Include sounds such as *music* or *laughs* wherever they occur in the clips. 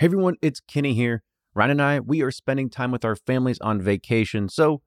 Hey everyone, it's Kenny here. Ryan and I, we are spending time with our families on vacation, so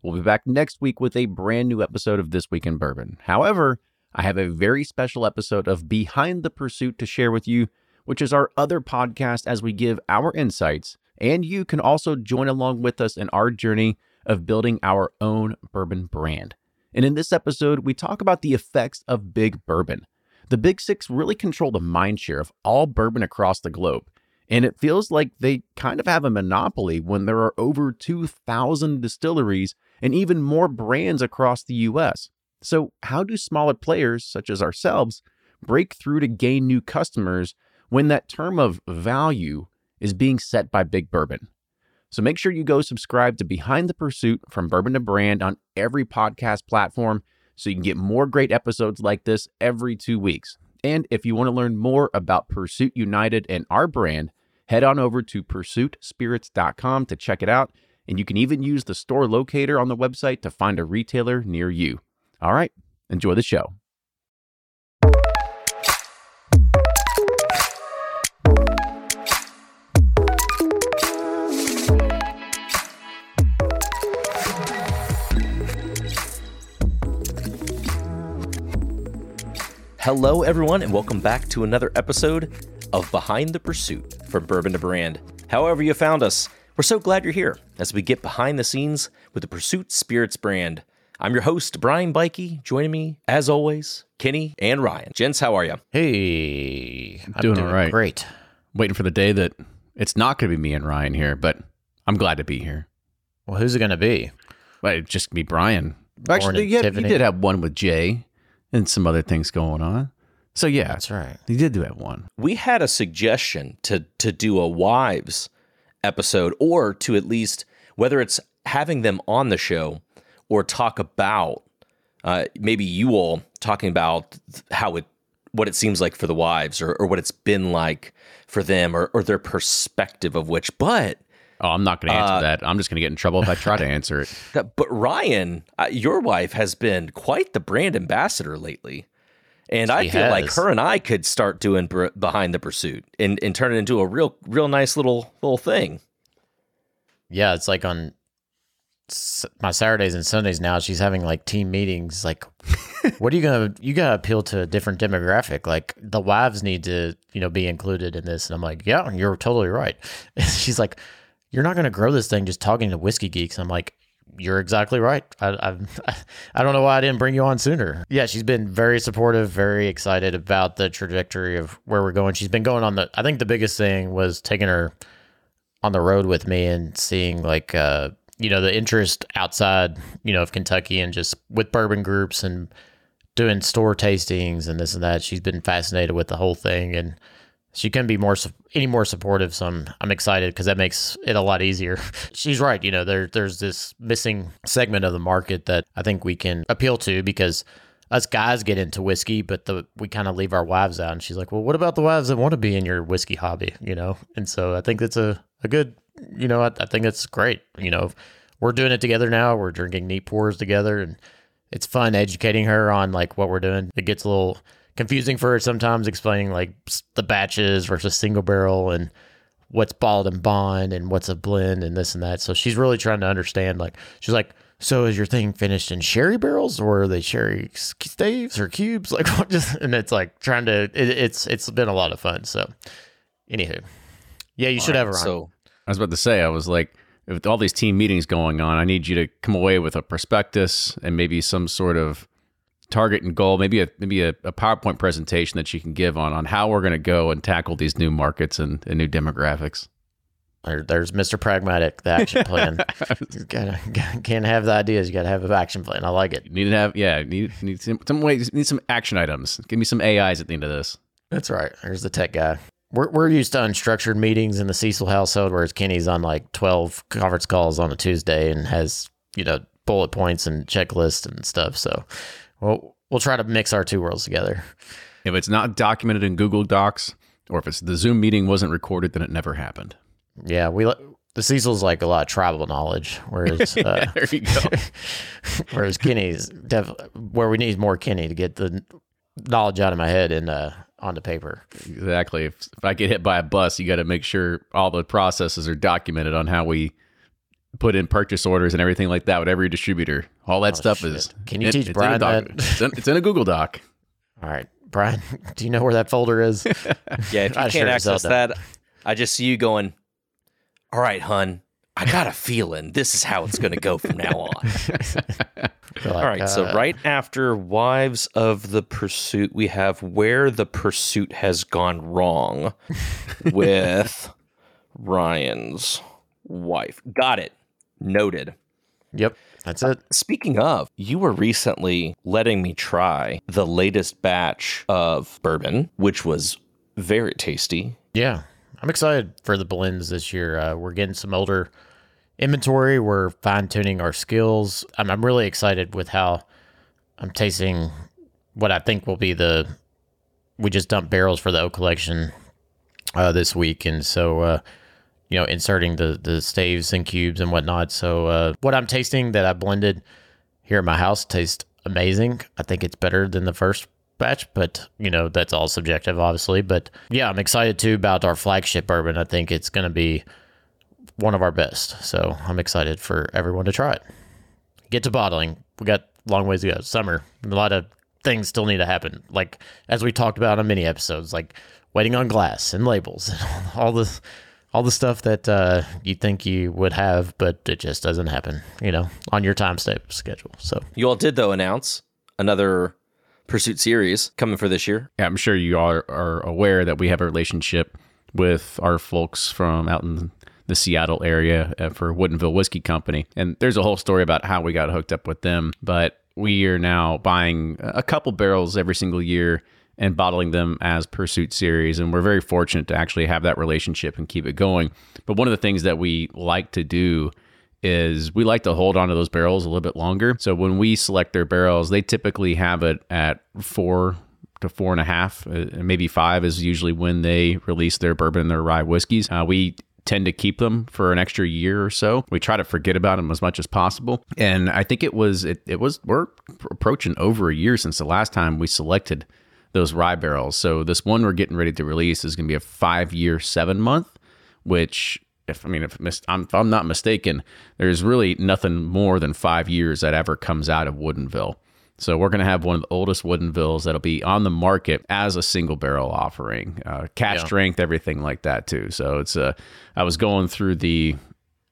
we'll be back next week with a brand new episode of This Week in Bourbon. However, I have a very special episode of Behind the Pursuit to share with you, which is our other podcast as we give our insights, and you can also join along with us in our journey of building our own bourbon brand. And in this episode, we talk about the effects of big bourbon. The Big Six really control the mindshare of all bourbon across the globe. And it feels like they kind of have a monopoly when there are over 2,000 distilleries and even more brands across the US. So, how do smaller players, such as ourselves, break through to gain new customers when that term of value is being set by Big Bourbon? So, make sure you go subscribe to Behind the Pursuit from Bourbon to Brand on every podcast platform so you can get more great episodes like this every two weeks. And if you want to learn more about Pursuit United and our brand, head on over to pursuitspirits.com to check it out. And you can even use the store locator on the website to find a retailer near you. All right, enjoy the show. Hello, everyone, and welcome back to another episode of Behind the Pursuit from Bourbon to Brand. However, you found us, we're so glad you're here as we get behind the scenes with the Pursuit Spirits brand. I'm your host, Brian Bikey. Joining me, as always, Kenny and Ryan. Gents, how are you? Hey, I'm Doing all right. Great. Waiting for the day that it's not going to be me and Ryan here, but I'm glad to be here. Well, who's it going to be? But it'd just be Brian. Actually, in yeah, you did have one with Jay and some other things going on. So yeah, That's right. you did do have one. We had a suggestion to to do a wives episode, or to at least whether it's having them on the show or talk about uh, maybe you all talking about how it what it seems like for the wives or, or what it's been like for them or, or their perspective of which but Oh, I'm not going to answer Uh, that. I'm just going to get in trouble if I try to answer it. *laughs* but ryan uh, your wife has been quite the brand ambassador lately and i She feel like her and i could start doing br- behind the pursuit and, and turn it into a real real nice little little thing Yeah, it's like on s- my Saturdays and Sundays now. She's having like team meetings. Like, what are you gonna? You gotta appeal to a different demographic. Like the wives need to, you know, be included in this. And I'm like, yeah, you're totally right. *laughs* She's like, you're not gonna grow this thing just talking to whiskey geeks. I'm like. You're exactly right. I, I've, *laughs* I don't know why I didn't bring you on sooner. Yeah, she's been very supportive, very excited about the trajectory of where we're going. She's been going on the. I think the biggest thing was taking her on the road with me and seeing like uh you know the interest outside you know of Kentucky and just with bourbon groups and doing store tastings and this and that she's been fascinated with the whole thing and she can be more any more supportive so I'm, I'm excited because that makes it a lot easier *laughs* she's right you know there there's this missing segment of the market that I think we can appeal to because us guys get into whiskey, but the we kind of leave our wives out. And she's like, "Well, what about the wives that want to be in your whiskey hobby?" You know. And so I think that's a a good, you know, I, I think it's great. You know, we're doing it together now. We're drinking neat pours together, and it's fun educating her on like what we're doing. It gets a little confusing for her sometimes, explaining like the batches versus single barrel and what's bottled and bond and what's a blend and this and that. So she's really trying to understand. Like she's like, so is your thing finished in sherry barrels or are they sherry staves or cubes? *laughs* Like what just and it's like trying to. It, it's it's been a lot of fun. So anywho, yeah, you should have her on. so I was about to say, I was like, with all these team meetings going on, I need you to come away with a prospectus and maybe some sort of target and goal, maybe a maybe a, a PowerPoint presentation that you can give on on how we're going to go and tackle these new markets and, and new demographics. There, there's Mr. Pragmatic, the action plan. *laughs* gotta, can't have the ideas. You got to have an action plan. I like it. You need to have yeah, need need some, some ways, need some action items. Give me some AIs at the end of this. That's right. There's the tech guy. We're, we're used to unstructured meetings in the Cecil household, whereas Kenny's on like 12 conference calls on a Tuesday and has, you know, bullet points and checklists and stuff. So we'll, we'll try to mix our two worlds together. If it's not documented in Google Docs, or if it's the Zoom meeting wasn't recorded, then it never happened. Yeah. We, the Cecil's like a lot of tribal knowledge, whereas, *laughs* uh, there you go. *laughs* whereas Kenny's def- where we need more Kenny to get the knowledge out of my head. And, uh, onto paper. Exactly. If, if I get hit by a bus, you got to make sure all the processes are documented on how we put in purchase orders and everything like that with every distributor. All that Oh, stuff shit. is. Can you it- teach it's in Brian doc- that? It's in, it's in a Google Doc. All right, Brian, *laughs* do you know where that folder is? *laughs* Yeah, if *laughs* you I can't sure access don't. that, I just see you going, All right, hun, I got a feeling this is how it's going to go from now on. Like, All right, so uh, right after Wives of the Pursuit, we have Where the Pursuit Has Gone Wrong with Ryan's wife. Got it. Noted. Yep, that's it. Speaking of, you were recently letting me try the latest batch of bourbon, which was very tasty. Yeah, I'm excited for the blends this year. Uh, we're getting some older inventory. We're fine tuning our skills. I'm, I'm really excited with how I'm tasting what I think will be the. We just dumped barrels for the oak collection uh, this week, and so uh, you know, inserting the the staves and cubes and whatnot. So uh, what I'm tasting that I blended here at my house tastes amazing. I think it's better than the first batch, but you know that's all subjective, obviously. But yeah, I'm excited too about our flagship bourbon. I think it's going to be one of our best. So I'm excited for everyone to try it. Get to bottling. We got long ways to go. Summer. A lot of things still need to happen. Like as we talked about on many episodes, like waiting on glass and labels *laughs* and all the all the stuff that uh, you think you would have, but it just doesn't happen. You know, on your time step schedule. So You all did, though, announce another Pursuit series coming for this year. Yeah, I'm sure you all are, are aware that we have a relationship with our folks from out in the Seattle area uh, for Woodinville Whiskey Company. And there's a whole story about how we got hooked up with them. But we are now buying a couple barrels every single year and bottling them as Pursuit Series. And we're very fortunate to actually have that relationship and keep it going. But one of the things that we like to do is we like to hold on to those barrels a little bit longer. So when we select their barrels, they typically have it at four to four and a half, uh, maybe five is usually when they release their bourbon and their rye whiskeys. Uh, we tend to keep them for an extra year or so. We try to forget about them as much as possible. And I think it was it, it was we're approaching over a year since the last time we selected those rye barrels. So this one we're getting ready to release is going to be a five year, seven month, which if I mean if, mis- I'm, if I'm not mistaken, there's really nothing more than five years that ever comes out of Woodinville. So we're going to have one of the oldest Woodinvilles that'll be on the market as a single barrel offering, uh, cask Yeah. strength, everything like that too. So it's uh, I was going through the,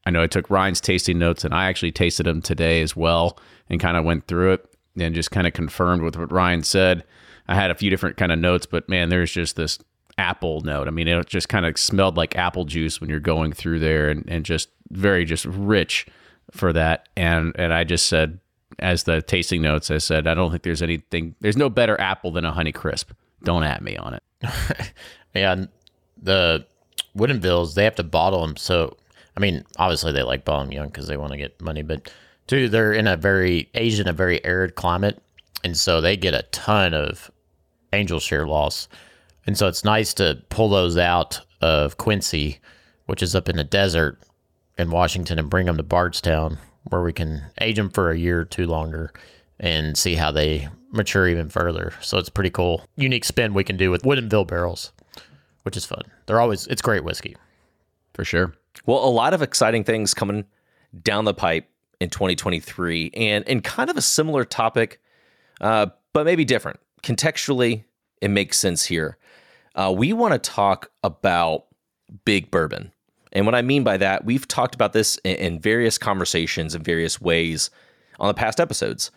I know I took Ryan's tasting notes and I actually tasted them today as well and kind of went through it and just kind of confirmed with what Ryan said. I had a few different kind of notes, but man, there's just this apple note. I mean, it just kind of smelled like apple juice when you're going through there and, and just very just rich for that. And and I just said as the tasting notes, I said, I don't think there's anything there's no better apple than a honey crisp. Don't at me on it. *laughs* Yeah, the Woodinvilles they have to bottle them. So I mean, obviously they like bottle them young because they want to get money, but two, they're in a very Asian, a very arid climate, and so they get a ton of angel share loss. And so it's nice to pull those out of Quincy, which is up in the desert in Washington, and bring them to Bardstown, where we can age them for a year or two longer and see how they mature even further. So it's pretty cool, unique spin we can do with Woodinville barrels, which is fun. They're always it's great whiskey. For sure. Well, a lot of exciting things coming down the pipe in 2023, and and kind of a similar topic, uh, but maybe different. Contextually, it makes sense here. Uh, we want to talk about big bourbon, and what I mean by that, we've talked about this in, in various conversations in various ways on the past episodes.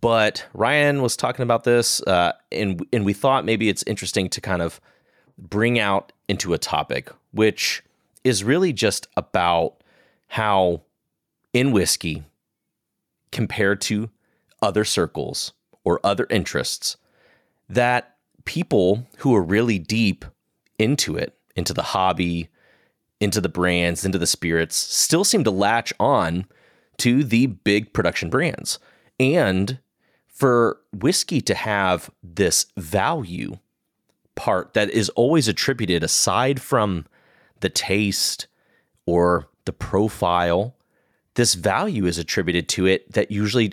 But Ryan was talking about this, uh, and and we thought maybe it's interesting to kind of bring out into a topic, which is really just about how in whiskey, compared to other circles or other interests, that people who are really deep into it, into the hobby, into the brands, into the spirits, still seem to latch on to the big production brands. And for whiskey to have this value part that is always attributed aside from the taste or the profile, this value is attributed to it that usually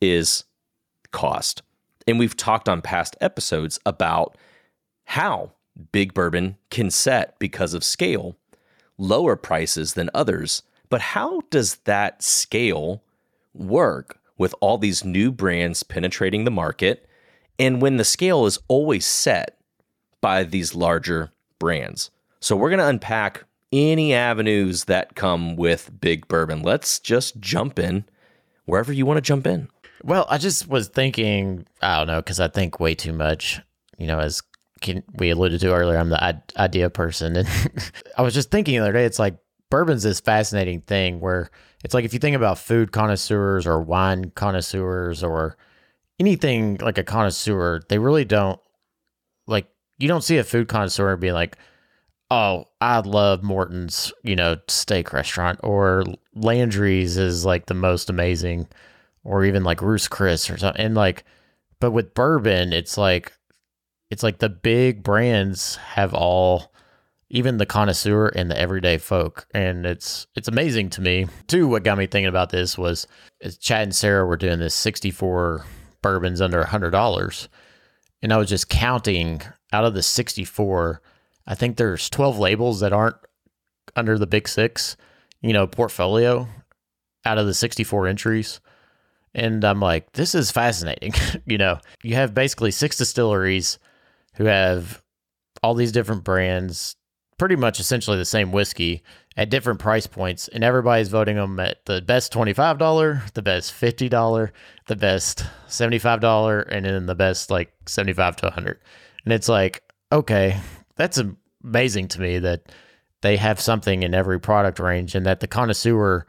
is cost. And we've talked on past episodes about how Big Bourbon can set, because of scale, lower prices than others. But how does that scale work with all these new brands penetrating the market? And when the scale is always set by these larger brands. So we're going to unpack any avenues that come with Big Bourbon. Let's just jump in wherever you want to jump in. Well, I just was thinking, I don't know, because I think way too much. You know, as can, we alluded to earlier, I'm the idea person. And *laughs* I was just thinking the other day, it's like bourbon's this fascinating thing where it's like if you think about food connoisseurs or wine connoisseurs or anything like a connoisseur, they really don't like, you don't see a food connoisseur being like, oh, I love Morton's, you know, steak restaurant or Landry's is like the most amazing or even like Ruth's Chris or something. And like, but with bourbon, it's like, it's like the big brands have all, even the connoisseur and the everyday folk. And it's, it's amazing to me. Too, what got me thinking about this was Chad and Sarah were doing this 64 bourbons under a hundred dollars. And I was just counting out of the 64, I think there's 12 labels that aren't under the big six, you know, portfolio out of the 64 entries. And I'm like, this is fascinating. *laughs* you know, you have basically six distilleries who have all these different brands, pretty much essentially the same whiskey at different price points, and everybody's voting them at the best $25, the best $50, the best $75, and then the best like 75 to 100. And it's like, okay, that's amazing to me that they have something in every product range and that the connoisseur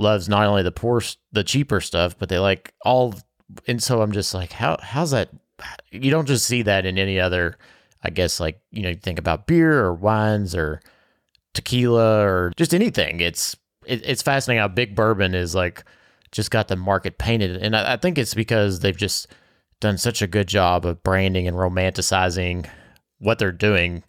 loves not only the poor the cheaper stuff but they like all and so I'm just like how how's that you don't just see that in any other I guess like you know you think about beer or wines or tequila or just anything it's it, it's fascinating how big bourbon is like just got the market painted and I, I think it's because they've just done such a good job of branding and romanticizing what they're doing.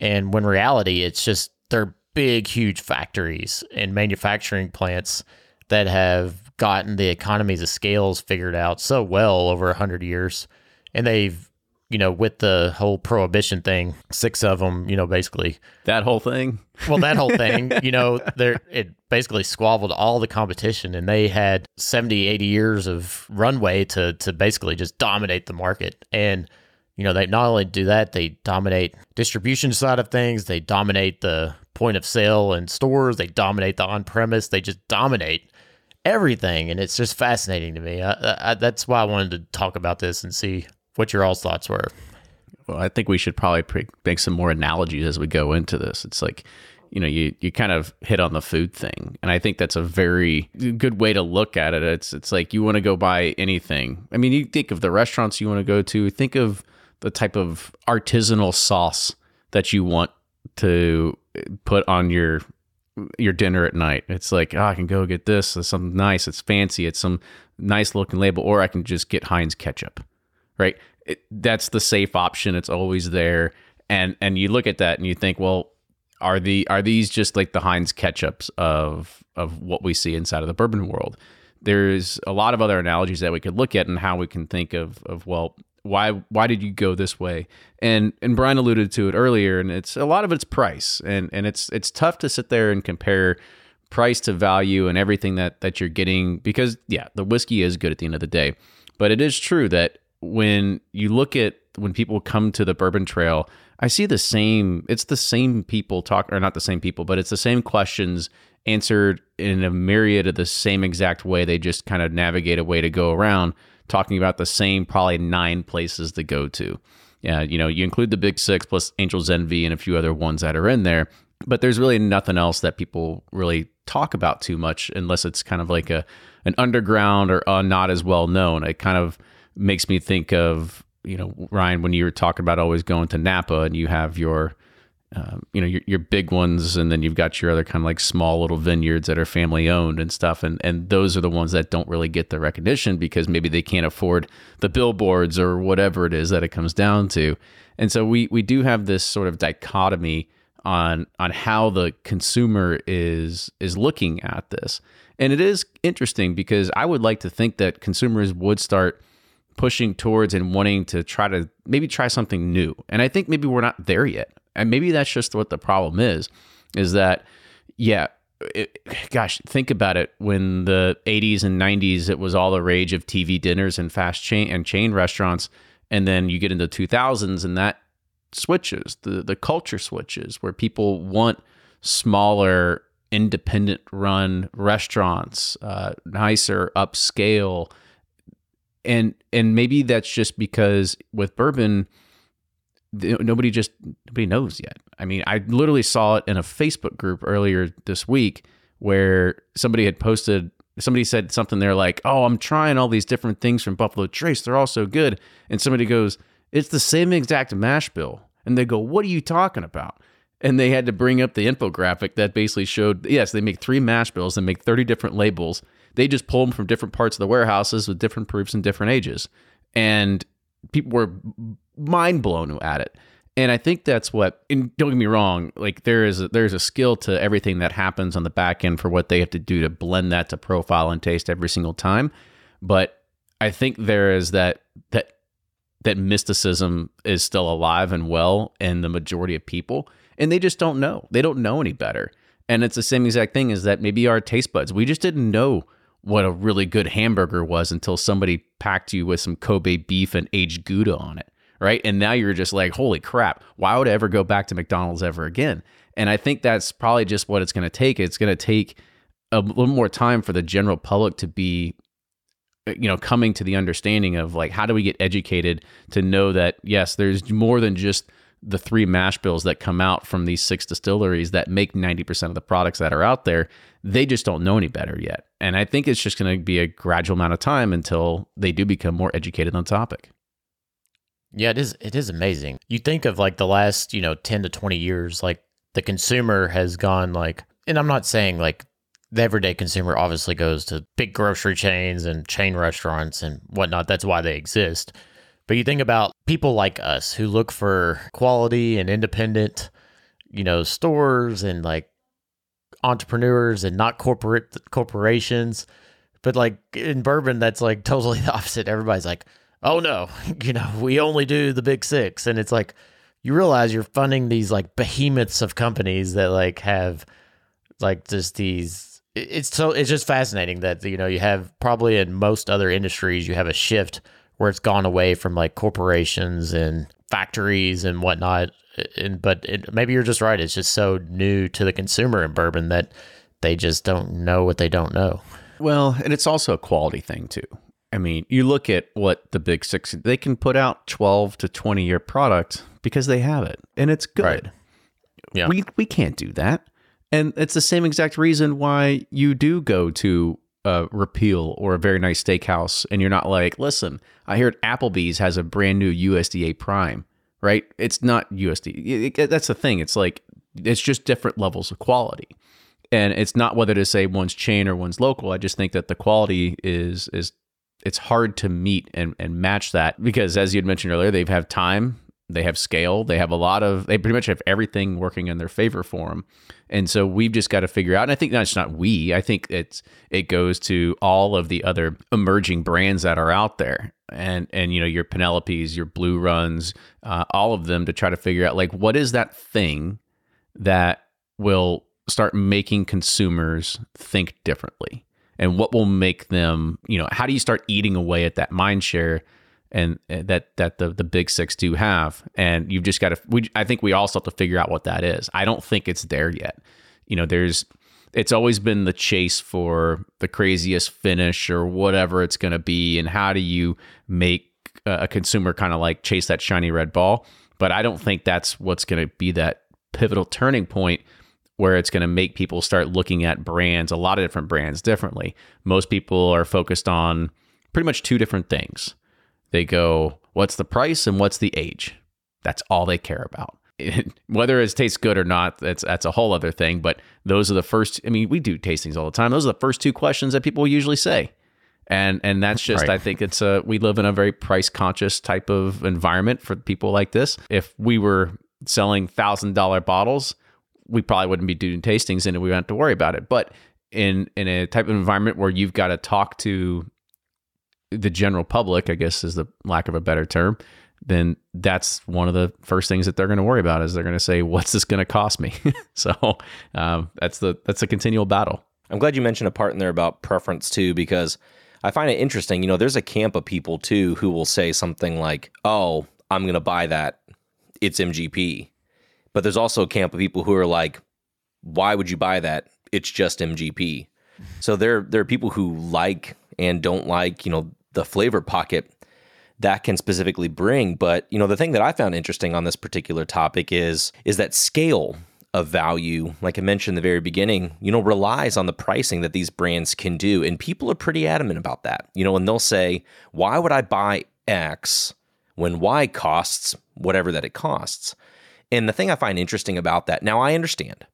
And when reality, it's just they're big, huge factories and manufacturing plants that have gotten the economies of scales figured out so well over a hundred years. And they've, you know, with the whole prohibition thing, six of them, you know, basically that whole thing. Well, that whole thing, *laughs* you know, there it basically squabbled all the competition and they had 70, 80 years of runway to to basically just dominate the market. And you know, they not only do that, they dominate distribution side of things, they dominate the point of sale and stores, they dominate the on premise, they just dominate everything. And it's just fascinating to me. I, I, that's why I wanted to talk about this and see what your all's thoughts were. Well, I think we should probably pre- make some more analogies as we go into this. It's like, you know, you, you kind of hit on the food thing. And I think that's a very good way to look at it. It's it's like you want to go buy anything. I mean, you think of the restaurants you want to go to, think of the type of artisanal sauce that you want to put on your your dinner at night. It's like, oh, I can go get this. It's something nice. It's fancy. It's some nice looking label, or I can just get Heinz ketchup, right? It, that's the safe option. It's always there, and and you look at that and you think, well, are the are these just like the Heinz ketchups of of what we see inside of the bourbon world? There's a lot of other analogies that we could look at and how we can think of of well, why why did you go this way? And and brian alluded to it earlier and it's a lot of it's price and and it's it's tough to sit there and compare price to value and everything that that you're getting because yeah the whiskey is good at the end of the day. But it is true that when you look at when people come to the bourbon trail i see the same it's the same people talk or not the same people but it's the same questions answered in a myriad of the same exact way they just kind of navigate a way to go around talking about the same probably nine places to go to. Yeah, you know, you include the big six plus Angel's Envy and a few other ones that are in there, but there's really nothing else that people really talk about too much unless it's kind of like a an underground or uh, not as well known. It kind of makes me think of you know Ryan when you were talking about always going to Napa and you have your um, you know your, your big ones and then you've got your other kind of like small little vineyards that are family owned and stuff and and those are the ones that don't really get the recognition because maybe they can't afford the billboards or whatever it is that it comes down to and so we we do have this sort of dichotomy on on how the consumer is is looking at this and it is interesting because I would like to think that consumers would start pushing towards and wanting to try to maybe try something new. And I think maybe we're not there yet. And maybe that's just what the problem is is that yeah, it, gosh, think about it. When the 80s and 90s, it was all the rage of TV dinners and fast chain and chain restaurants, and then you get into 2000s, and that switches. The the culture switches where people want smaller, independent run restaurants, uh, nicer, upscale, and and maybe that's just because with bourbon nobody just nobody knows yet. I mean, I literally saw it in a Facebook group earlier this week where somebody had posted somebody said something there like, "Oh, I'm trying all these different things from Buffalo Trace. They're all so good." And somebody goes, "It's the same exact mash bill." And they go, "What are you talking about?" And they had to bring up the infographic that basically showed, yes, they make three mash bills and make 30 different labels. They just pull them from different parts of the warehouses with different proofs and different ages. And people were mind blown at it. And I think that's what. And don't get me wrong. Like there is a, there's a skill to everything that happens on the back end for what they have to do to blend that to profile and taste every single time. But I think there is that that that mysticism is still alive and well in the majority of people, and they just don't know. They don't know any better. And it's the same exact thing as that maybe our taste buds. We just didn't know what a really good hamburger was until somebody packed you with some Kobe beef and aged Gouda on it right? And now you're just like, holy crap, why would I ever go back to McDonald's ever again? And I think that's probably just what it's going to take. It's going to take a little more time for the general public to be you know coming to the understanding of like how do we get educated to know that yes there's more than just the three mash bills that come out from these six distilleries that make 90% of the products that are out there they just don't know any better yet and i think it's just going to be a gradual amount of time until they do become more educated on the topic yeah, it is. It is amazing. You think of like the last, you know, ten to twenty years, like the consumer has gone like, and I'm not saying like the everyday consumer obviously goes to big grocery chains and chain restaurants and whatnot. That's why they exist. But you think about people like us who look for quality and independent, you know, stores and like entrepreneurs and not corporate corporations. But like in bourbon, that's like totally *laughs* the opposite. Everybody's like, oh no, *laughs* you know, we only do the big six. And it's like, you realize you're funding these like behemoths of companies that like have like just these it's so it's just fascinating that you know you have probably in most other industries you have a shift where it's gone away from like corporations and factories and whatnot. And but it, maybe you're just right. It's just so new to the consumer in bourbon that they just don't know what they don't know. Well and it's also a quality thing too I mean, you look at what the big six, they can put out 12 to 20 year product because they have it and it's good. Right. Yeah. We, we can't do that. And it's the same exact reason why you do go to a repeal or a very nice steakhouse and you're not like, listen, I heard Applebee's has a brand new USDA prime, right? It's not USD. It, that's the thing. It's like, it's just different levels of quality. And it's not whether to say one's chain or one's local. I just think that the quality is is it's hard to meet and, and match that because as you had mentioned earlier, they have time, they have scale, they have a lot of they pretty much have everything working in their favor for them. And so we've just got to figure out, and I think that's not we. I think it's it goes to all of the other emerging brands that are out there, and and you know your Penelopes, your Blue Runs, uh, all of them to try to figure out like what is that thing that will start making consumers think differently and what will make them, you know, how do you start eating away at that mind share and uh, that that the the big six do have? And you've just got to. We, I think we also have to figure out what that is. I don't think it's there yet. You know, there's it's always been the chase for the craziest finish or whatever it's going to be, and how do you make a consumer kind of like chase that shiny red ball? But I don't think that's what's going to be that pivotal turning point where it's going to make people start looking at brands, a lot of different brands differently. Most people are focused on pretty much two different things. They go, what's the price and what's the age? That's all they care about. *laughs* Whether it tastes good or not, that's that's a whole other thing. But those are the first. I mean, we do tastings all the time. Those are the first two questions that people usually say, and and that's just. Right. I think it's a. We live in a very price conscious type of environment for people like this. If we were selling thousand dollar bottles, we probably wouldn't be doing tastings and we wouldn't have to worry about it. But in in a type of environment where you've got to talk to the general public, I guess is the lack of a better term, then that's one of the first things that they're going to worry about is they're going to say, "What's this going to cost me?" *laughs* so um, that's the that's a continual battle. I'm glad you mentioned a part in there about preference too, because I find it interesting. You know, there's a camp of people too who will say something like, "Oh, I'm going to buy that. It's MGP." But there's also a camp of people who are like, "Why would you buy that? It's just MGP." So there there are people who like and don't like, you know, the flavor pocket that can specifically bring, but you know, the thing that I found interesting on this particular topic is is that scale of value, like I mentioned in the very beginning, you know, relies on the pricing that these brands can do. And people are pretty adamant about that. You know, and they'll say, why would I buy X when Y costs whatever that it costs? And the thing I find interesting about that, now I understand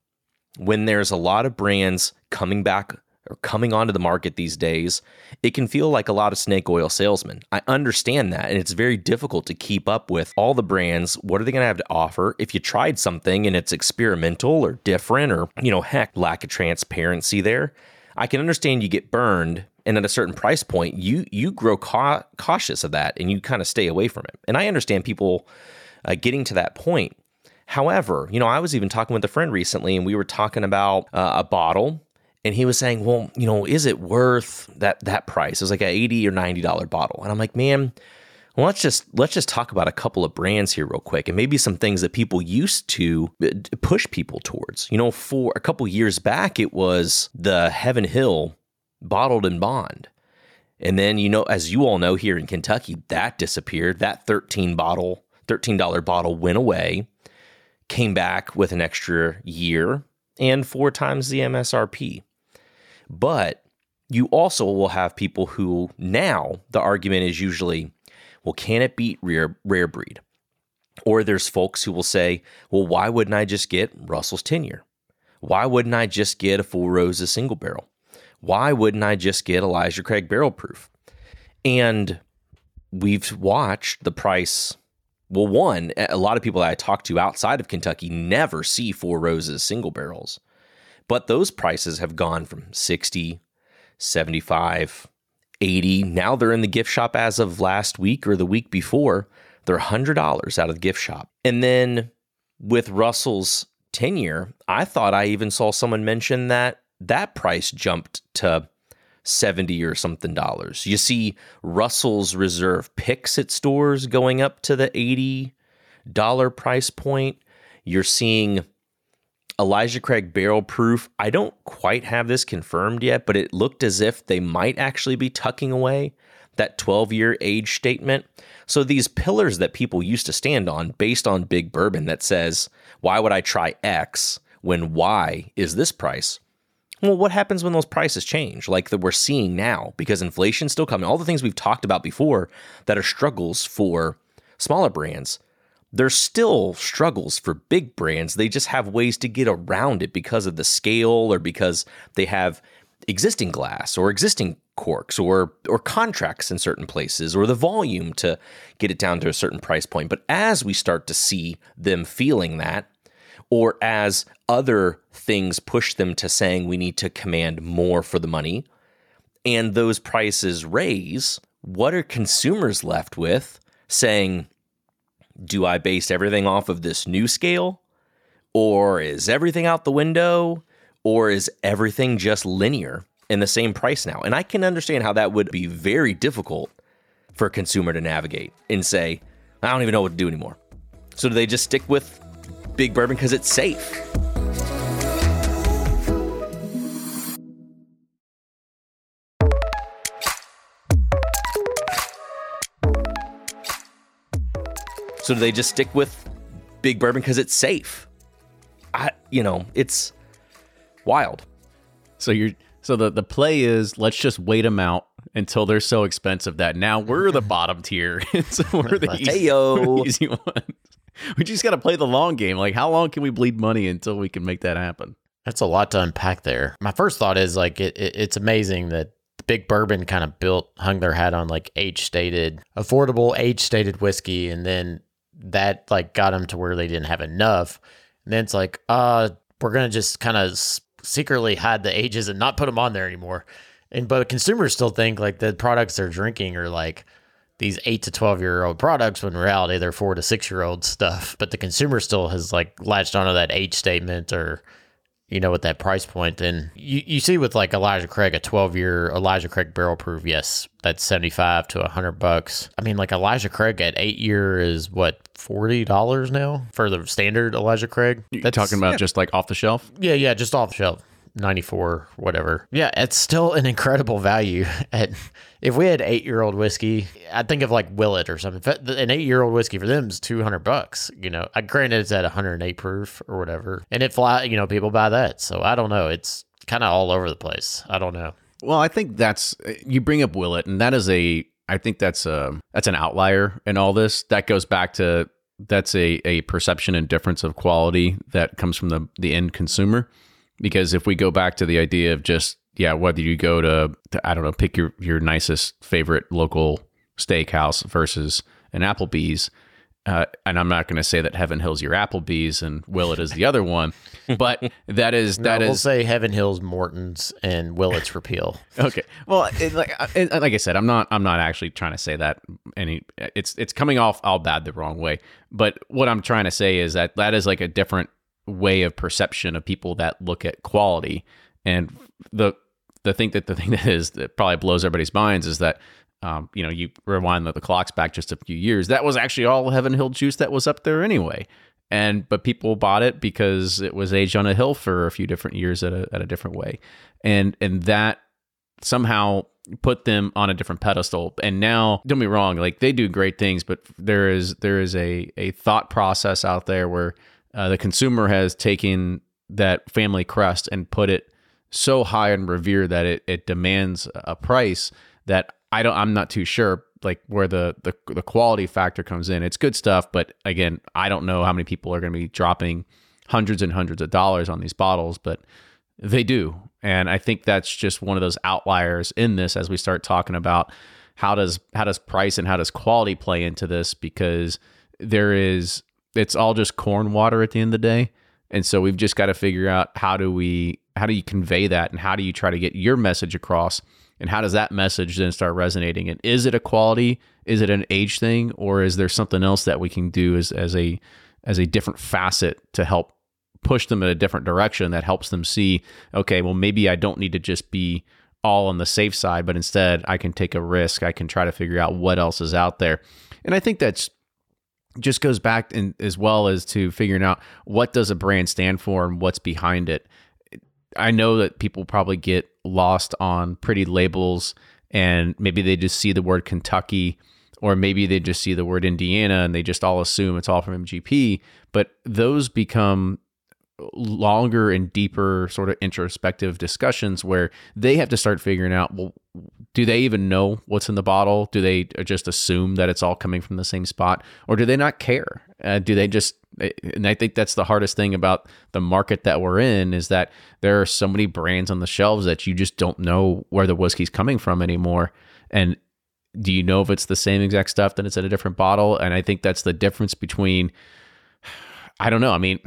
when there's a lot of brands coming back or coming onto the market these days, it can feel like a lot of snake oil salesmen. I understand that. And it's very difficult to keep up with all the brands. What are they going to have to offer? If you tried something and it's experimental or different or, you know, heck, lack of transparency there, I can understand you get burned. And at a certain price point, you you grow ca- cautious of that and you kind of stay away from it. And I understand people uh, getting to that point. However, you know, I was even talking with a friend recently and we were talking about uh, a bottle and he was saying, "Well, you know, is it worth that that price?" It was like a eighty or ninety dollar bottle, and I'm like, "Man, well, let's just let's just talk about a couple of brands here real quick, and maybe some things that people used to uh, push people towards. You know, for a couple years back, it was the Heaven Hill bottled and bond." And then, you know, as you all know here in Kentucky, that disappeared. That 13 bottle, $13 bottle went away, came back with an extra year and four times the MSRP. But you also will have people who now the argument is usually, well, can it beat rare, rare breed? Or there's folks who will say, well, why wouldn't I just get Russell's ten year? Why wouldn't I just get a full rose Roses single barrel? Why wouldn't I just get Elijah Craig barrel proof? And we've watched the price. Well, one, a lot of people that I talk to outside of Kentucky never see Four Roses single barrels. But those prices have gone from 60, 75, 80. Now they're in the gift shop as of last week or the week before. They're $100 out of the gift shop. And then with Russell's ten year, I thought I even saw someone mention that that price jumped to 70 or something dollars. You see Russell's Reserve picks at stores going up to the $80 price point. You're seeing Elijah Craig barrel proof. I don't quite have this confirmed yet, but it looked as if they might actually be tucking away that 12 year age statement. So these pillars that people used to stand on based on big bourbon that says, why would I try X when Y is this price? Well, what happens when those prices change, like that we're seeing now, because inflation's still coming? All the things we've talked about before that are struggles for smaller brands there's still struggles for big brands. They just have ways to get around it because of the scale or because they have existing glass or existing corks or or contracts in certain places or the volume to get it down to a certain price point. But as we start to see them feeling that or as other things push them to saying we need to command more for the money and those prices raise, what are consumers left with saying do I base everything off of this new scale? Or is everything out the window? Or is everything just linear in the same price now? And I can understand how that would be very difficult for a consumer to navigate and say, I don't even know what to do anymore. So do they just stick with big bourbon because it's safe? So do they just stick with big bourbon because it's safe? I, you know, it's wild. So you're so the the play is let's just wait them out until they're so expensive that now we're the bottom tier. *laughs* so we're the easy, *laughs* easy ones. *laughs* We just got to play the long game. Like how long can we bleed money until we can make that happen? That's a lot to unpack there. My first thought is like it, it it's amazing that Big Bourbon kind of built hung their hat on like age stated, affordable age stated whiskey, and then that like got them to where they didn't have enough. And then it's like, uh, we're gonna just kind of secretly hide the ages and not put them on there anymore. And but consumers still think like the products they're drinking are like these eight to twelve year old products when in reality they're four to six year old stuff. *laughs* But the consumer still has like latched onto that age statement or you know, with that price point, then you, you see with like Elijah Craig, a 12 year Elijah Craig barrel proof, yes, that's 75 to 100 bucks. I mean, like Elijah Craig at eight year is what, $40 now for the standard Elijah Craig? That's talking about just like off the shelf. Yeah, yeah, just off the shelf. 94 whatever yeah it's still an incredible value *laughs* at if we had eight year old whiskey I'd think of like Willet or something. An eight year old whiskey for them is 200 bucks you know? I, granted it's at 108 proof or whatever and it fly you know people buy that. So i don't know. It's kind of all over the place. I don't know. Well i think that's you bring up Willet and that is a i think that's a that's an outlier in all this. That goes back to that's a, a perception and difference of quality that comes from the the end consumer. Because if we go back to the idea of just yeah, whether you go to, to I don't know, pick your your nicest favorite local steakhouse versus an Applebee's. Uh, and I'm not going to say that Heaven Hill's your Applebee's and Willet is the other one, but *laughs* that is that no, is. We'll say Heaven Hill's Morton's and Willet's Repeal. *laughs* okay, well, it, like it, like I said, I'm not I'm not actually trying to say that any. It's it's coming off all bad the wrong way, but what I'm trying to say is that that is like a different way of perception of people that look at quality. And the the thing that the thing *laughs* that is that probably blows everybody's minds is that um, you know you rewind the, the clocks back just a few years. That was actually all Heaven Hill juice that was up there anyway. And but people bought it because it was aged on a hill for a few different years at a at a different way, and and that somehow put them on a different pedestal. And now, don't be wrong, like they do great things, but there is there is a a thought process out there where uh, the consumer has taken that family crest and put it so high and revere that it, it demands a price that I don't I'm not too sure like where the, the the quality factor comes in. It's good stuff, but again, I don't know how many people are going to be dropping hundreds and hundreds of dollars on these bottles, but they do. And I think that's just one of those outliers in this as we start talking about how does how does price and how does quality play into this because there is it's all just corn water at the end of the day. And so we've just got to figure out how do we how do you convey that and how do you try to get your message across and how does that message then start resonating? And is it a quality? Is it an age thing? Or is there something else that we can do as as a as a different facet to help push them in a different direction that helps them see okay well maybe I don't need to just be all on the safe side but instead I can take a risk. I can try to figure out what else is out there. And I think that's just goes back in, as well as to figuring out what does a brand stand for and what's behind it. I know that people probably get lost on pretty labels and maybe they just see the word Kentucky or maybe they just see the word Indiana and they just all assume it's all from MGP, but those become longer and deeper sort of introspective discussions where they have to start figuring out well do they even know what's in the bottle? Do they just assume that it's all coming from the same spot? Or do they not care? Uh, do they just and i think that's the hardest thing about the market that we're in is that there are so many brands on the shelves that you just don't know where the whiskey's coming from anymore. And do you know if it's the same exact stuff then it's in a different bottle? And i think that's the difference between *sighs* i don't know. I mean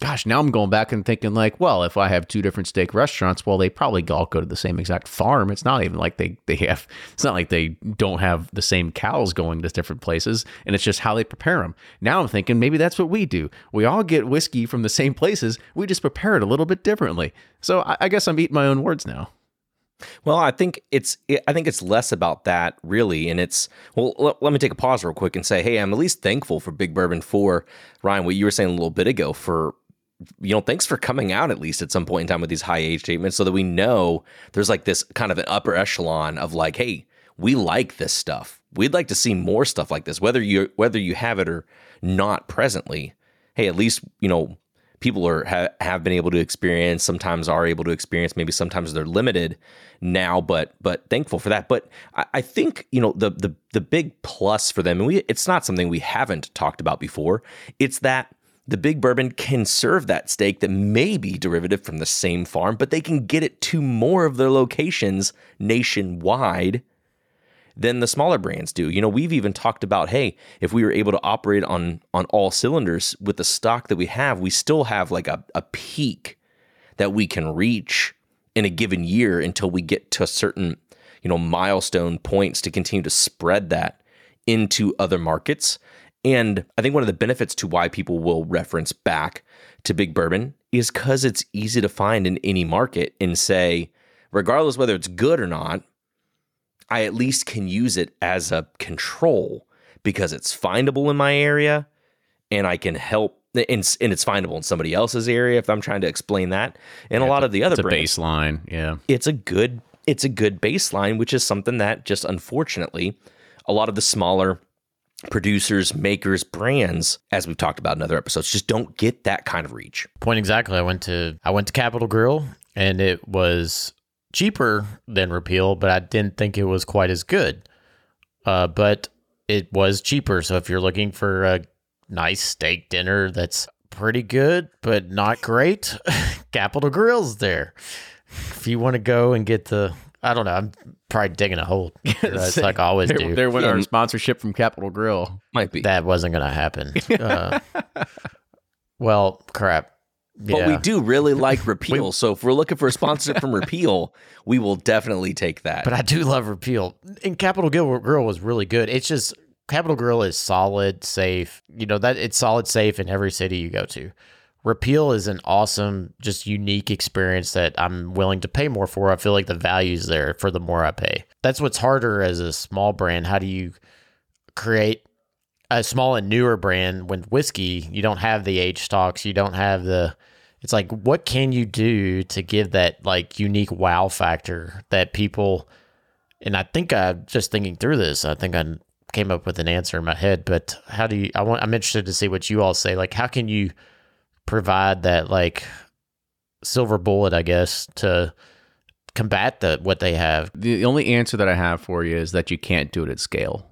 gosh, now I'm going back and thinking like, well, if I have two different steak restaurants, well, they probably all go to the same exact farm. It's not even like they they have. It's not like they don't have the same cows going to different places, and it's just how they prepare them. Now I'm thinking maybe that's what we do. We all get whiskey from the same places. We just prepare it a little bit differently. So I, I guess I'm eating my own words now. Well, I think it's I think it's less about that really, and it's well. Let, let, me take a pause real quick and say, hey, I'm at least thankful for Big Bourbon for Ryan. What you were saying a little bit ago for you know, thanks for coming out at least at some point in time with these high age statements so that we know there's like this kind of an upper echelon of like, hey, we like this stuff. We'd like to see more stuff like this, whether you whether you have it or not presently. Hey, at least, you know, people are ha- have been able to experience, sometimes are able to experience, maybe sometimes they're limited now, but but thankful for that. But I, I think, you know, the the the big plus for them, and we it's not something we haven't talked about before, it's that the big bourbon can serve that steak that may be derivative from the same farm, but they can get it to more of their locations nationwide than the smaller brands do. You know, we've even talked about, hey, if we were able to operate on on all cylinders with the stock that we have, we still have like a, a peak that we can reach in a given year until we get to certain, you know, milestone points to continue to spread that into other markets. And I think one of the benefits to why people will reference back to Big Bourbon is because it's easy to find in any market and say, regardless whether it's good or not, I at least can use it as a control because it's findable in my area and I can help and, and it's findable in somebody else's area if I'm trying to explain that. And a lot of the other It's a brands, baseline. Yeah. it's a good it's a good baseline, which is something that just unfortunately a lot of the smaller producers, makers, brands, as we've talked about in other episodes, just don't get that kind of reach. Point exactly. I went to I went to Capital Grille and it was cheaper than Repeal, but I didn't think it was quite as good. Uh, but it was cheaper. So if you're looking for a nice steak dinner that's pretty good but not great, *laughs* Capital Grille's there. If you want to go and get the I don't know, I'm probably digging a hole. *laughs* That's like I always There, do. there went Yeah. our sponsorship from Capital Grille. Might be. That wasn't going to happen. *laughs* Uh, well, crap. But Yeah. we do really like *laughs* repeal. so if we're looking for a sponsorship from repeal, we will definitely take that. But I do love Repeal. And Capital Grille, Grill was really good. It's just Capital Grille is solid, safe. You know that it's solid, safe in every city you go to. Repeal is an awesome, just unique experience that I'm willing to pay more for. I feel like the value's there for the more I pay. That's what's harder as a small brand. How do you create a small and newer brand with whiskey? You don't have the age stocks. You don't have the. It's like, what can you do to give that like unique wow factor that people and I think I just thinking through this, I think I came up with an answer in my head. But how do you? I want. I'm interested to see what you all say. Like, how can you provide that like silver bullet, I guess, to combat the what they have? The only answer that I have for you is that you can't do it at scale.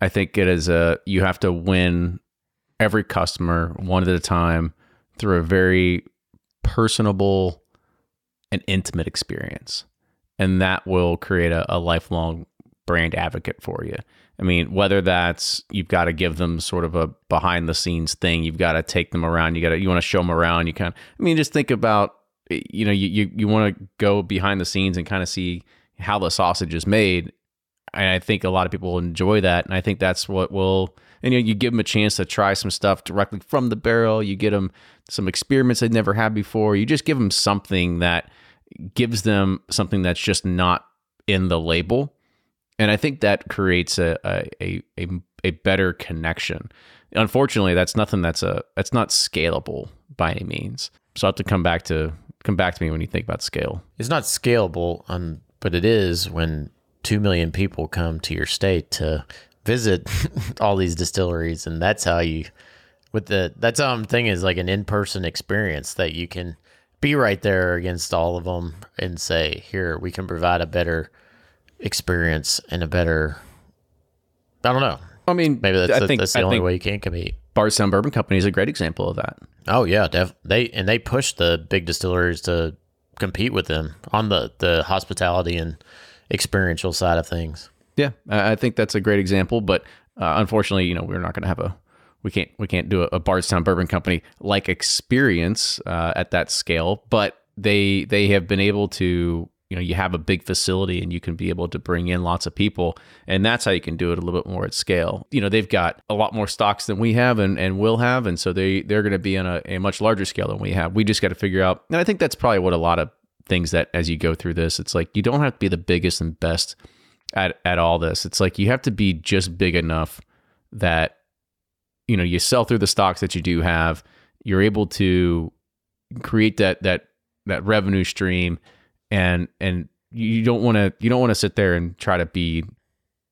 I think it is a you have to win every customer one at a time through a very personable and intimate experience. And that will create a, a lifelong brand advocate for you. I mean, whether that's you've got to give them sort of a behind the scenes thing, you've got to take them around, you got to you want to show them around, you kind of, I mean, just think about you know, you you, you want to go behind the scenes and kind of see how the sausage is made. And I think a lot of people will enjoy that. And I think that's what will, and you know, you give them a chance to try some stuff directly from the barrel. You get them some experiments they've never had before. You just give them something that gives them something that's just not in the label. And I think that creates a, a, a, a, better connection. Unfortunately, that's nothing that's a, that's not scalable by any means. So I have to come back to, come back to me when you think about scale. It's not scalable, um, but it is when two million people come to your state to visit *laughs* all these distilleries, and that's how you. With the that's how I'm thinking is like an in person experience that you can be right there against all of them and say, here we can provide a better experience and a better. I don't know. I mean, Maybe that's, I the, think, that's the I only way you can compete. Bardstown Bourbon Company is a great example of that. Oh yeah, def- they and they push the big distilleries to compete with them on the the hospitality and experiential side of things. Yeah, I I think that's a great example. But uh, unfortunately, you know, we're not going to have a we can't we can't do a, a Bardstown Bourbon Company like experience uh, at that scale. But they they have been able to you know you have a big facility and you can be able to bring in lots of people and that's how you can do it a little bit more at scale. You know they've got a lot more stocks than we have and, and will have and so they they're going to be on a, a much larger scale than we have. We just got to figure out and i think that's probably what a lot of things that as you go through this it's like you don't have to be the biggest and best at at all this. It's like you have to be just big enough that you know you sell through the stocks that you do have you're able to create that that that revenue stream and and you don't want to you don't want to sit there and try to be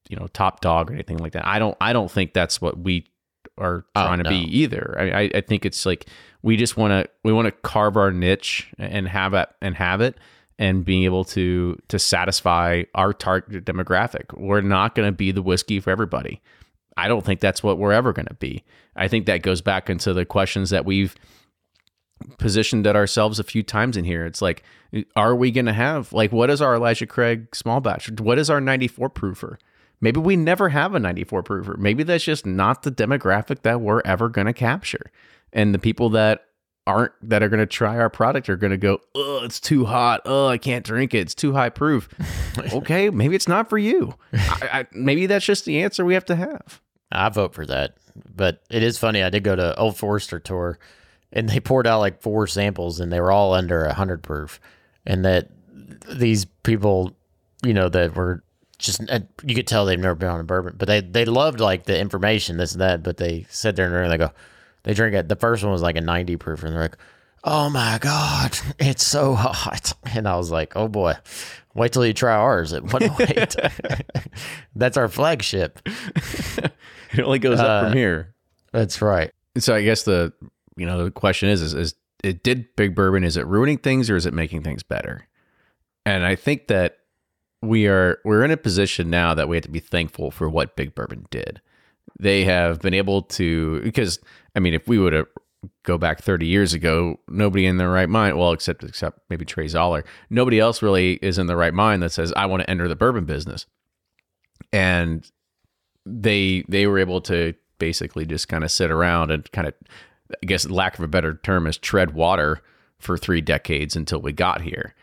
you know top dog or anything like that. I don't i don't think that's what we are Oh, trying to be either. I, I i think it's like we just want to we want to carve our niche and have it and have it and being able to to satisfy our target demographic. We're not going to be the whiskey for everybody. I don't think that's what we're ever going to be. I think that goes back into the questions that we've positioned at ourselves a few times in here. It's like, are we going to have like what is our Elijah Craig small batch? What is our 94 proofer? Maybe we never have a 94 proofer. Maybe that's just not the demographic that we're ever going to capture. And the people that aren't that are going to try our product are going to go, "Oh, it's too hot. Oh, I can't drink it. It's too high proof." *laughs* okay, maybe it's not for you. I, I, maybe that's just the answer we have to have. I vote for that. But it is funny. I did go to Old Forester tour, and they poured out like four samples, and they were all under hundred proof, and that these people, you know, that were just uh, you could tell they've never been on a bourbon, but they they loved like the information, this and that. But they sit there and they go, they drink it. The first one was like a ninety proof, and they're like, "Oh my god, *laughs* it's so hot!" *laughs* And I was like, "Oh boy." Wait till you try ours at 108. *laughs* That's our flagship. It only goes up from Uh, here. That's right. So I guess the you know the question is is, is it did Big Bourbon is it ruining things or is it making things better? And I think that we are we're in a position now that we have to be thankful for what Big Bourbon did. They have been able to because I mean if we would have go back 30 years ago, nobody in their right mind, well except except maybe Trey Zoller, nobody else really is in the right mind that says I want to enter the bourbon business. And they they were able to basically just kind of sit around and kind of I guess lack of a better term is tread water for three decades until we got here.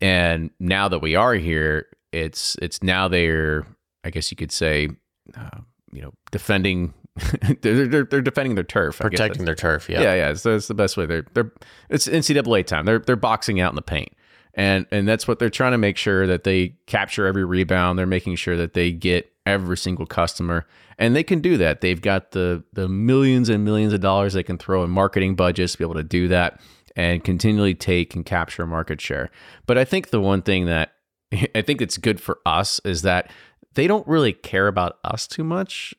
And now that we are here, it's it's now they're I guess you could say, uh, you know, defending *laughs* they're, they're they're defending their turf, Protecting their turf. Yeah. yeah, yeah. So it's the best way. They're they're it's NCAA time. They're they're boxing out in the paint, and and that's what they're trying to make sure that they capture every rebound. They're making sure that they get every single customer, and they can do that. They've got the the millions and millions of dollars they can throw in marketing budgets to be able to do that and continually take and capture market share. But I think the one thing that *laughs* I think it's good for us is that they don't really care about us too much.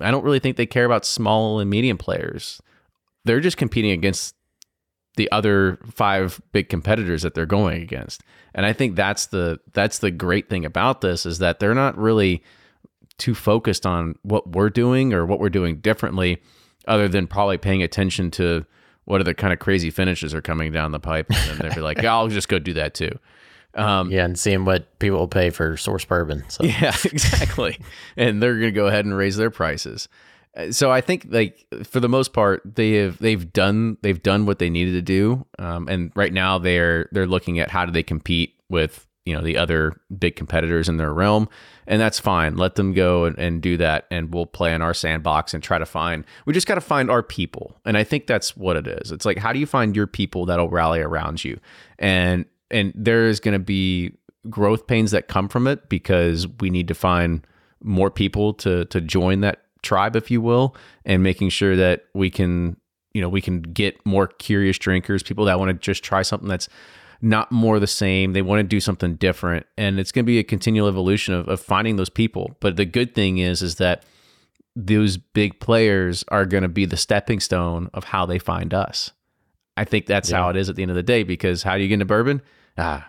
I don't really think they care about small and medium players. They're just competing against the other five big competitors that they're going against. And I think that's the that's the great thing about this is that they're not really too focused on what we're doing or what we're doing differently other than probably paying attention to what other kind of crazy finishes are coming down the pipe and then they'll be like, yeah, I'll just go do that too. Um, Yeah, and seeing what people will pay for source bourbon. So *laughs* yeah, exactly. and they're going to go ahead and raise their prices. Uh, So I think like for the most part they have they've done they've done what they needed to do. Um, and right now they're they're looking at how do they compete with you know the other big competitors in their realm and that's fine. Let them go and, and do that and we'll play in our sandbox and try to find we just got to find our people and i think that's what it is. It's like how do you find your people that'll rally around you? And and there's going to be growth pains that come from it because we need to find more people to to join that tribe if you will and making sure that we can you know we can get more curious drinkers people that want to just try something that's not more the same. They want to do something different and it's going to be a continual evolution of, of finding those people. But the good thing is is that those big players are going to be the stepping stone of how they find us. I think that's how it is at the end of the day because how do you get into bourbon? Ah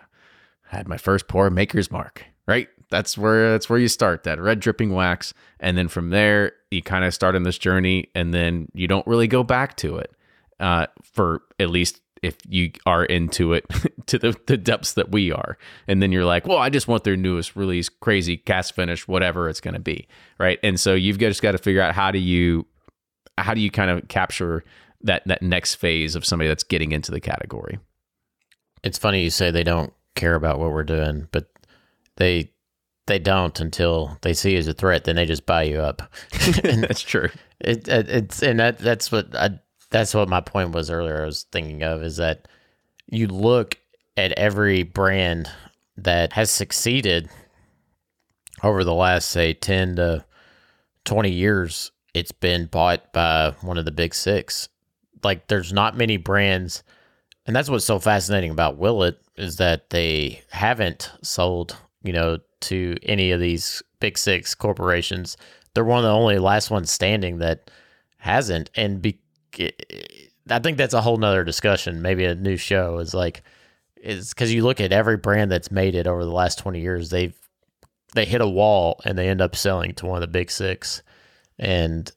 I had my first pour maker's mark right? That's where that's where you start that red dripping wax. And then from there you kind of start on this journey and then you don't really go back to it uh, for at least if you are into it *laughs* to the, the depths that we are and then you're like well i just want their newest release crazy cask finish whatever it's going to be right and so you've just got to figure out how do you how do you kind of capture that that next phase of somebody that's getting into the category it's funny you say they don't care about what we're doing, but they they don't until they see you as a threat. Then they just buy you up. *laughs* and *laughs* that's true it, it it's and that that's what I that's what my point was earlier. I was thinking of is that you look at every brand that has succeeded over the last say ten to twenty years. It's been bought by one of the big six. Like there's not many brands, and that's what's so fascinating about Willet is that they haven't sold, you know, to any of these big six corporations. They're one of the only last ones standing that hasn't. And be, I think that's a whole nother discussion. Maybe a new show is like, is because you look at every brand that's made it over the last 20 years, they've, they hit a wall and they end up selling to one of the big six. And,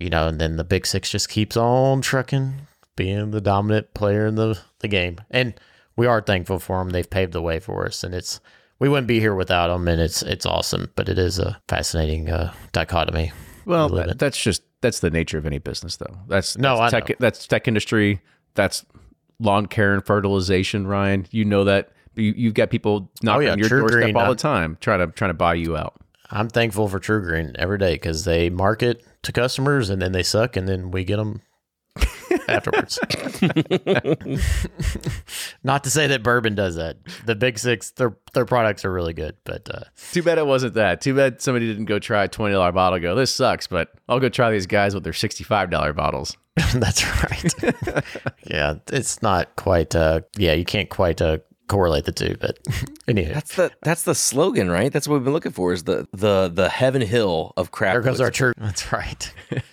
you know, and then the big six just keeps on trucking, being the dominant player in the, the game. And we are thankful for them. They've paved the way for us. And it's, we wouldn't be here without them, and it's it's awesome. But it is a fascinating uh, dichotomy. Well, we live that- in. that's just that's the nature of any business, though. That's No, that's I tech. know. That's tech industry. that's lawn care and fertilization, Ryan. You know that you, you've got people knocking oh, yeah, on your True doorstep Green, all uh, the time, trying to trying to buy you out. I'm thankful for TruGreen every day because they market to customers and then they suck and then we get them afterwards. *laughs* Not to say that bourbon does that. The Big Six, their their products are really good, but uh, Too bad it wasn't that. Too bad somebody didn't go try a twenty dollar bottle. and Go, this sucks, but I'll go try these guys with their sixty five dollar bottles. *laughs* that's right. *laughs* yeah, it's not quite. Uh, yeah, you can't quite uh, correlate the two, but *laughs* anyway, That's the that's the slogan, right? That's what we've been looking for. Is the the the heaven hill of crap. there goes our True. That's right.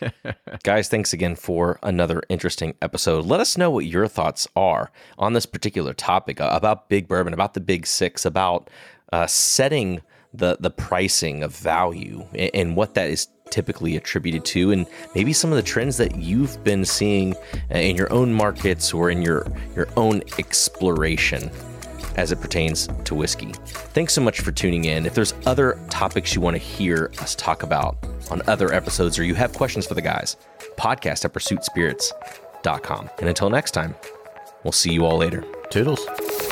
*laughs* Guys, thanks again for another interesting episode. Let us know what your thoughts are on this particular topic uh, about big bourbon, about the big six, about uh, setting the the pricing of value and, and what that is typically attributed to, and maybe some of the trends that you've been seeing uh, in your own markets or in your your own exploration as it pertains to whiskey. Thanks so much for tuning in. If there's other topics you want to hear us talk about on other episodes or you have questions for the guys, podcast at pursuitspirits.com. And until next time, we'll see you all later. Toodles.